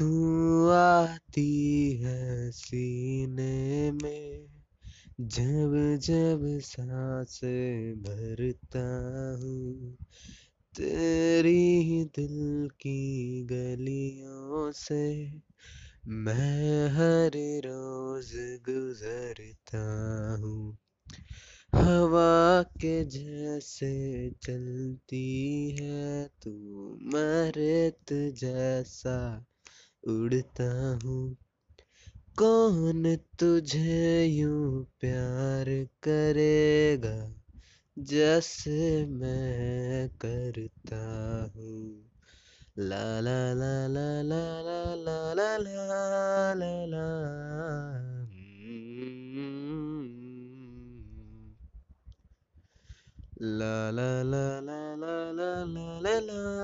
तू आती है सीने में, जब जब साँसें भरता हूँ, तेरी दिल की गलियों से मैं हर रोज गुजरता हूँ। हवा के जैसे चलती है, तू मैं रेत जैसा उड़ता हूँ कौन तुझे यूँ प्यार करेगा जैसे मैं करता हूँ ला ला ला ला ला ला ला ला ला ला ला ला ला ला ला ला ला ला